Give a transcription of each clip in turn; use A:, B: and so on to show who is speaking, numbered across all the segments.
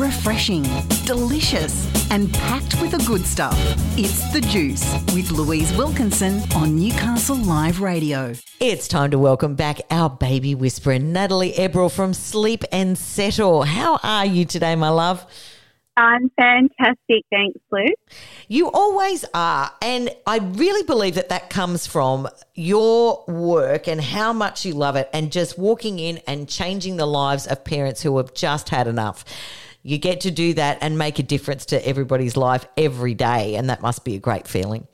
A: refreshing, delicious, and packed with the good stuff. It's The Juice with Louise Wilkinson on Newcastle Live Radio.
B: It's time to welcome back our baby whisperer, Natalie Ebrill from Sleep and Settle. How are you today, my love?
C: I'm fantastic. Thanks, Lou.
B: You always are. And I really believe that that comes from your work and how much you love it and just walking in and changing the lives of parents who have just had enough. You get to do that and make a difference to everybody's life every day. And that must be a great feeling.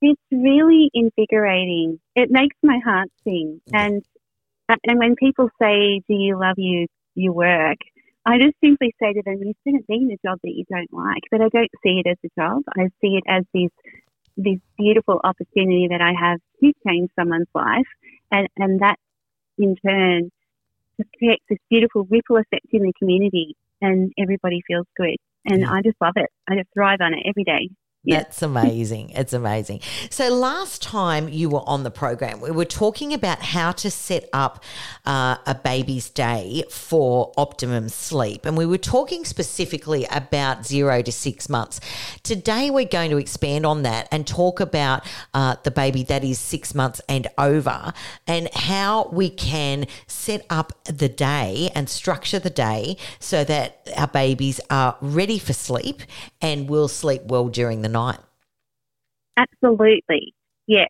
C: It's really invigorating. It makes my heart sing. And uh, and when people say, "Do you love you your work?" I just simply say to them, you shouldn't be in a job that you don't like. But I don't see it as a job. I see it as this this beautiful opportunity that I have to change someone's life, and and that in turn just creates this beautiful ripple effect in the community, and everybody feels good. And I just love it. I just thrive on it every day.
B: That's amazing. It's amazing. So, last time you were on the program, we were talking about how to set up uh, a baby's day for optimum sleep. And we were talking specifically about zero to six months. Today, we're going to expand on that and talk about uh, the baby that is six months and over and how we can set up the day and structure the day so that our babies are ready for sleep and will sleep well during the night.
C: Absolutely, yes.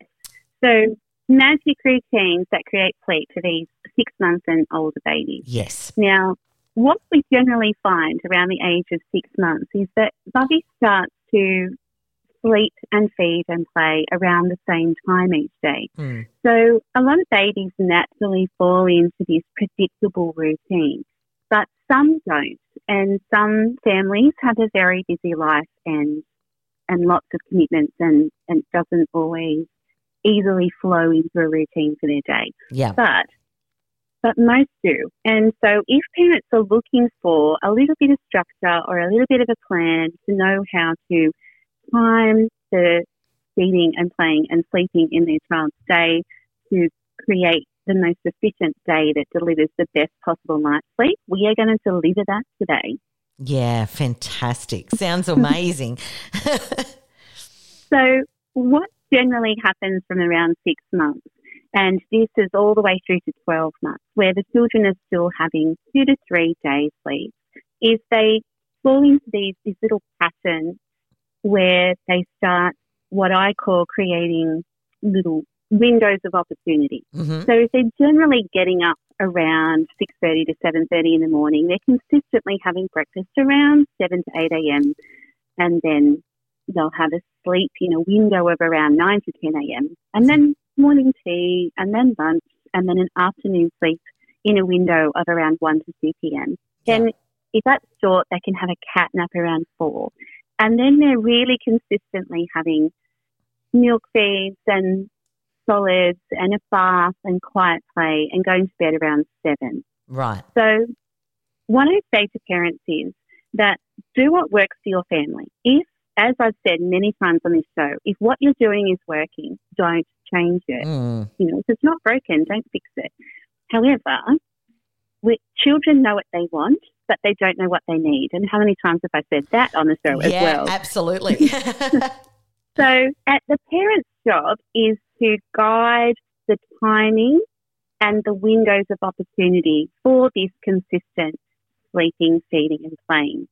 C: So magic routines that create sleep for these six months and older babies.
B: Yes.
C: Now, what we generally find around the age of six months is that Bubby starts to sleep and feed and play around the same time each day.
B: Mm.
C: So a lot of babies naturally fall into this predictable routine, but some don't. And some families have a very busy life and and lots of commitments and, and doesn't always easily flow into a routine for their day.
B: Yeah.
C: But but most do. And so if parents are looking for a little bit of structure or a little bit of a plan to know how to time the feeding and playing and sleeping in their child's day to create the most efficient day that delivers the best possible night's sleep, we are going to deliver that today.
B: Yeah, fantastic. Sounds amazing.
C: so, what generally happens from around six months, and this is all the way through to 12 months, where the children are still having two to three days sleep, is they fall into these, this little patterns where they start what I call creating little windows of opportunity.
B: Mm-hmm.
C: So if they're generally getting up around 6.30 to 7.30 in the morning, they're consistently having breakfast around 7 to 8 a.m. And then they'll have a sleep in a window of around 9 to 10 a.m. And then morning tea and then lunch and then an afternoon sleep in a window of around 1 to 2 p.m. Then if that's short, they can have a cat nap around 4. And then they're really consistently having milk feeds and solids and a bath and quiet play and going to bed around seven.
B: Right.
C: So, what I say to parents is that do what works for your family. If, as I've said many times on this show, if what you're doing is working, don't change it.
B: Mm.
C: You know, if it's not broken, don't fix it. However, we, children know what they want, but they don't know what they need. And how many times have I said that on the show
B: yeah,
C: as well?
B: absolutely.
C: So, at the parent's job is to guide the timing and the windows of opportunity for this consistent sleeping, feeding, and playing.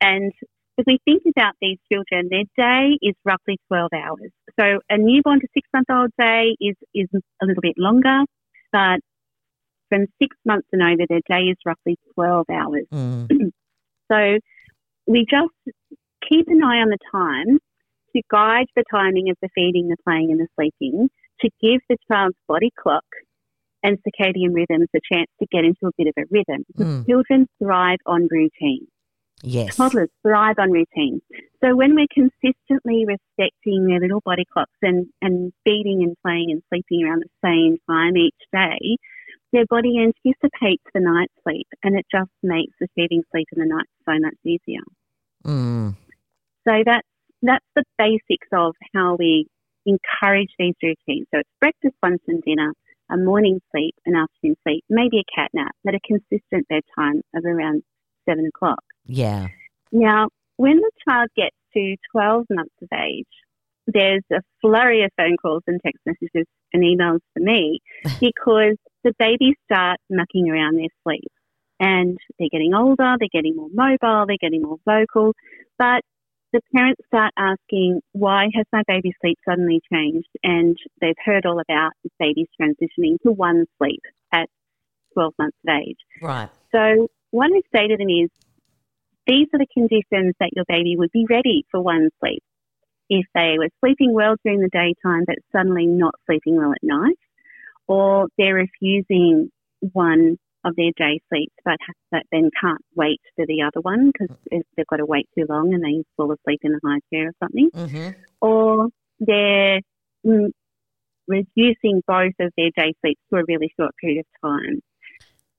C: And if we think about these children, their day is roughly 12 hours. So, a newborn to six month old day is, is a little bit longer, but from six months and over, their day is roughly 12 hours.
B: Mm.
C: So, we just keep an eye on the time to guide the timing of the feeding, the playing, and the sleeping to give the child's body clock and circadian rhythms a chance to get into a bit of a rhythm.
B: Mm.
C: children thrive on routine.
B: Yes.
C: Toddlers thrive on routine. So when we're consistently respecting their little body clocks and, and feeding and playing and sleeping around the same time each day, their body anticipates the night sleep and it just makes achieving sleep in the night so much easier.
B: Mm.
C: So that's that's the basics of how we encourage these routines. So it's breakfast, lunch, and dinner, a morning sleep, an afternoon sleep, maybe a cat nap, but a consistent bedtime of around seven o'clock.
B: Yeah.
C: Now, when the child gets to 12 months of age, there's a flurry of phone calls and text messages and emails for me because the babies start mucking around their sleep and they're getting older, they're getting more mobile, they're getting more vocal, but the parents start asking, why has my baby's sleep suddenly changed? And they've heard all about babies transitioning to one sleep at 12 months of age.
B: Right.
C: So what I say to them is, these are the conditions that your baby would be ready for one sleep. If they were sleeping well during the daytime, but suddenly not sleeping well at night, or they're refusing one of their day sleeps, but, but then can't wait for the other one because they've got to wait too long and they fall asleep in the high chair or something,
B: Mm-hmm.
C: or they're mm, reducing both of their day sleeps to a really short period of time.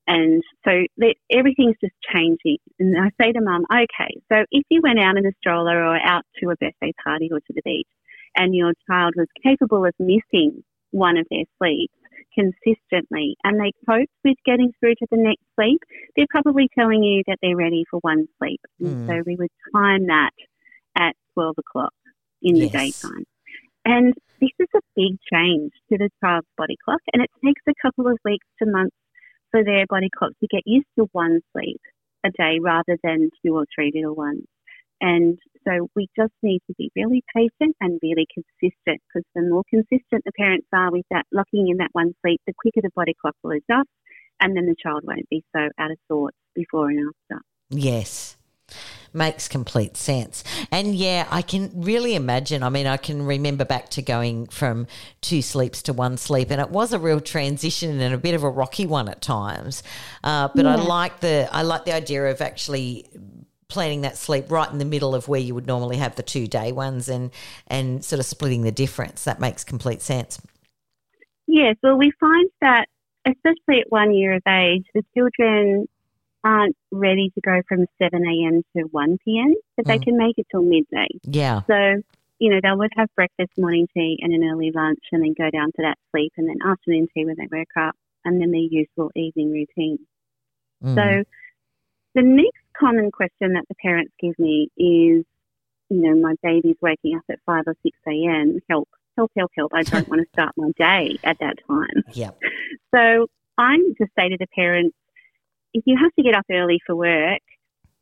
C: And so they, everything's just changing. And I say to mum, okay, so if you went out in a stroller or out to a birthday party or to the beach and your child was capable of missing one of their sleeps consistently and they coped with getting through to the next sleep, they're probably telling you that they're ready for one sleep. And
B: Mm.
C: so we would time that at 12 o'clock in the daytime. And this is a big change to the child's body clock, and it takes a couple of weeks to months for their body clock to get used to one sleep a day rather than two or three little ones. And so we just need to be really patient and really consistent because the more consistent the parents are with that locking in that one sleep, the quicker the body clock will adjust and then the child won't be so out of sorts before and after.
B: Yes. Makes complete sense. And yeah, I can really imagine. I mean, I can remember back to going from two sleeps to one sleep, and it was a real transition and a bit of a rocky one at times. Uh, but I like the I like the idea of actually planning that sleep right in the middle of where you would normally have the two day ones and and sort of splitting the difference. That makes complete sense.
C: Yes, well, we find that, especially at one year of age, the children aren't ready to go from 7 a.m. to 1 p.m., but they
B: Mm.
C: can make it till midday.
B: Yeah.
C: So, you know, they would have breakfast, morning tea, and an early lunch, and then go down to that sleep, and then afternoon tea when they wake up, and then their usual evening routine.
B: Mm.
C: So, the next common question that the parents give me is, you know, my baby's waking up at 5 or 6 a.m. Help, help, help, help. I don't want to start my day at that time.
B: Yep.
C: So I just say to the parents, if you have to get up early for work,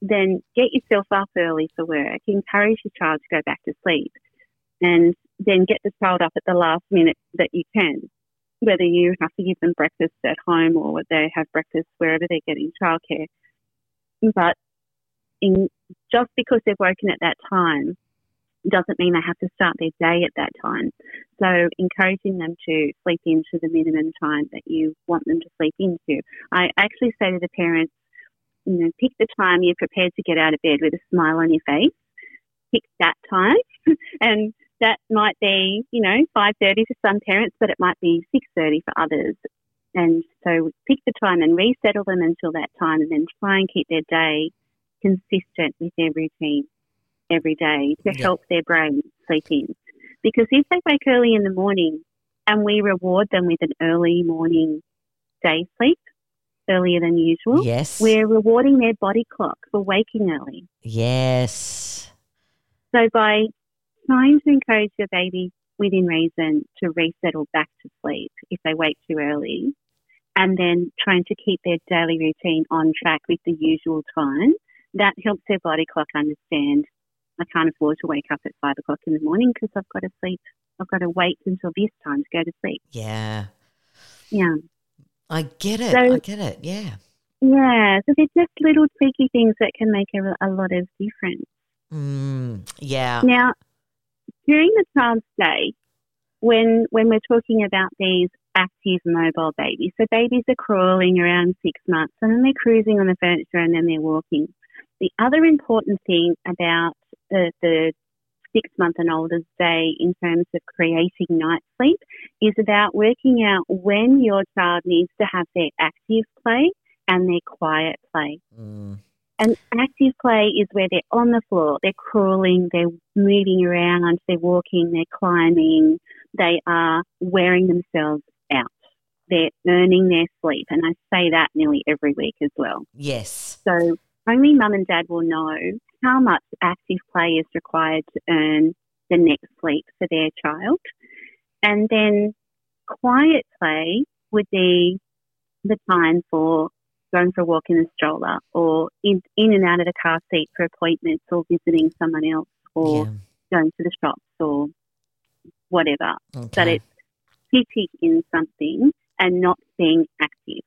C: then get yourself up early for work. Encourage your child to go back to sleep and then get the child up at the last minute that you can. Whether you have to give them breakfast at home or they have breakfast wherever they're getting childcare. But in, just because they've woken at that time doesn't mean they have to start their day at that time. So encouraging them to sleep into the minimum time that you want them to sleep into. I actually say to the parents, you know, pick the time you're prepared to get out of bed with a smile on your face. Pick that time, and that might be, you know, five thirty for some parents, but it might be six thirty for others. And so pick the time and resettle them until that time, and then try and keep their day consistent with their routine every day to
B: Yeah.
C: help their brain sleep in. Because if they wake early in the morning and we reward them with an early morning day sleep, earlier than usual,
B: Yes.
C: we're rewarding their body clock for waking early.
B: yes.
C: So by trying to encourage your baby within reason to resettle back to sleep if they wake too early, and then trying to keep their daily routine on track with the usual time, that helps their body clock understand I can't afford to wake up at five o'clock in the morning because I've got to sleep. I've got to wait until this time to go to sleep.
B: Yeah.
C: Yeah.
B: I get it.
C: So-
B: I get it. Yeah.
C: Yeah. So they're just little tweaky things that can make a, a lot of difference.
B: Mm, yeah.
C: Now, during the child's day, when when we're talking about these active mobile babies, so babies are crawling around six months and then they're cruising on the furniture and then they're walking. The other important thing about the, the six month and older's day in terms of creating night sleep is about working out when your child needs to have their active play and their quiet play.
B: Mm,
C: And active play is where they're on the floor, they're crawling, they're moving around, they're walking, they're climbing, they are wearing themselves. They're earning their sleep. And I say that nearly every week as well.
B: yes.
C: So only mum and dad will know how much active play is required to earn the next sleep for their child. And then quiet play would be the time for going for a walk in a stroller or in, in and out of the car seat for appointments or visiting someone else or yeah. going to the shops or whatever. Okay. That it's sitting in something and not being active.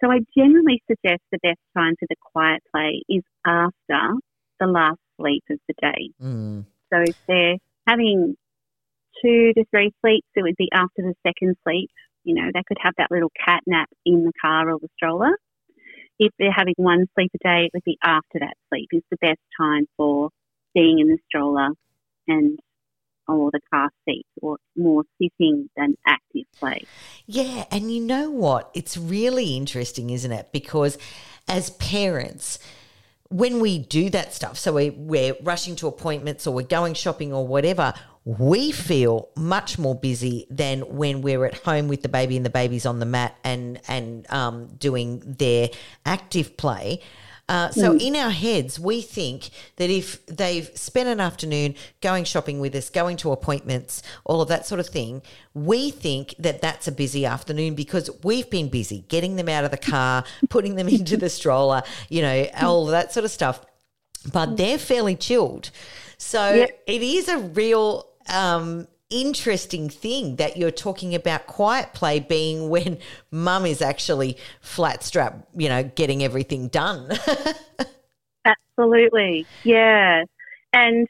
C: So I generally suggest the best time for the quiet play is after the last sleep of the day. Mm. So if they're having two to three sleeps, it would be after the second sleep. You know, they could have that little cat nap in the car or the stroller. If they're having one sleep a day, it would be after that sleep is the best time for being in the stroller and or the car seat or more sitting than active play.
B: Yeah, and you know what? It's really interesting, isn't it? Because as parents, when we do that stuff, so we, we're rushing to appointments or we're going shopping or whatever, we feel much more busy than when we're at home with the baby and the baby's on the mat and and um, doing their active play. Uh, so mm. in our heads, we think that if they've spent an afternoon going shopping with us, going to appointments, all of that sort of thing, we think that that's a busy afternoon because we've been busy getting them out of the car, putting them into the stroller, you know, all of that sort of stuff. But they're fairly chilled. So yep. it is a real um, interesting thing that you're talking about quiet play being when mum is actually flat strap, you know, getting everything done.
C: Absolutely. Yeah. And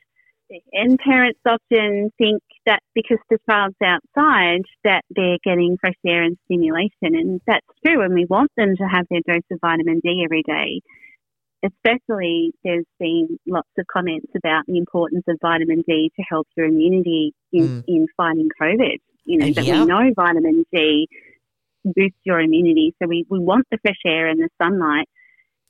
C: and parents often think that because the child's outside that they're getting fresh air and stimulation and that's true and we want them to have their dose of vitamin D every day especially there's been lots of comments about the importance of vitamin D to help your immunity in, mm. in fighting COVID. You know, that we know vitamin D boosts your immunity. So we, we want the fresh air and the sunlight.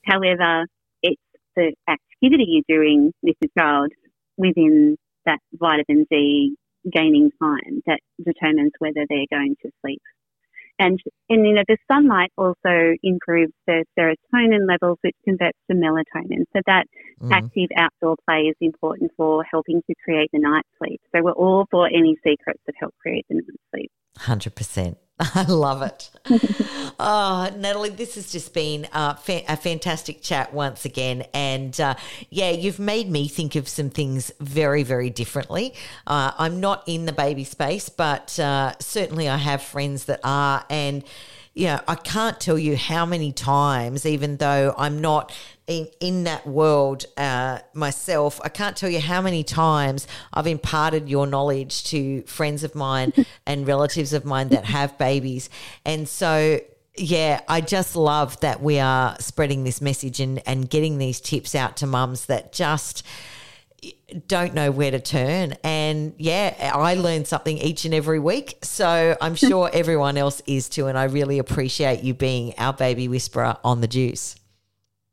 C: However, it's the activity you're doing with the child within that vitamin D gaining time that determines whether they're going to sleep and, and, you know, the sunlight also improves the serotonin levels, which converts to melatonin. So that mm-hmm. active outdoor play is important for helping to create the night sleep. So we're all for any secrets that help create the night sleep.
B: 100%. I love it. oh, Natalie, this has just been uh, fa- a fantastic chat once again. And uh, yeah, you've made me think of some things very, very differently. Uh, I'm not in the baby space, but uh, certainly I have friends that are. And yeah, I can't tell you how many times, even though I'm not in, in that world uh, myself, I can't tell you how many times I've imparted your knowledge to friends of mine and relatives of mine that have babies. And so, yeah, I just love that we are spreading this message and, and getting these tips out to mums that just don't know where to turn. And yeah, I learn something each and every week. So I'm sure everyone else is too. And I really appreciate you being our baby whisperer on the juice.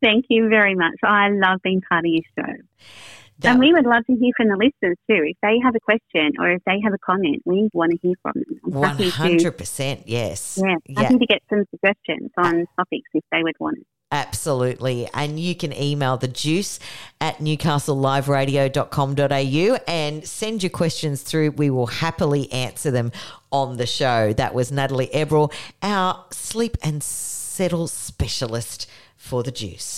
C: Thank you very much. I love being part of your show. That, and we would love to hear from the listeners too. If they have a question or if they have a comment, we want to hear from them.
B: One hundred percent, yes.
C: Yeah, happy yeah. to get some suggestions on topics if they would want it.
B: Absolutely. And you can email the juice at newcastleliveradio.com.au and send your questions through. We will happily answer them on the show. That was Natalie Ebrill, our sleep and settle specialist for the juice.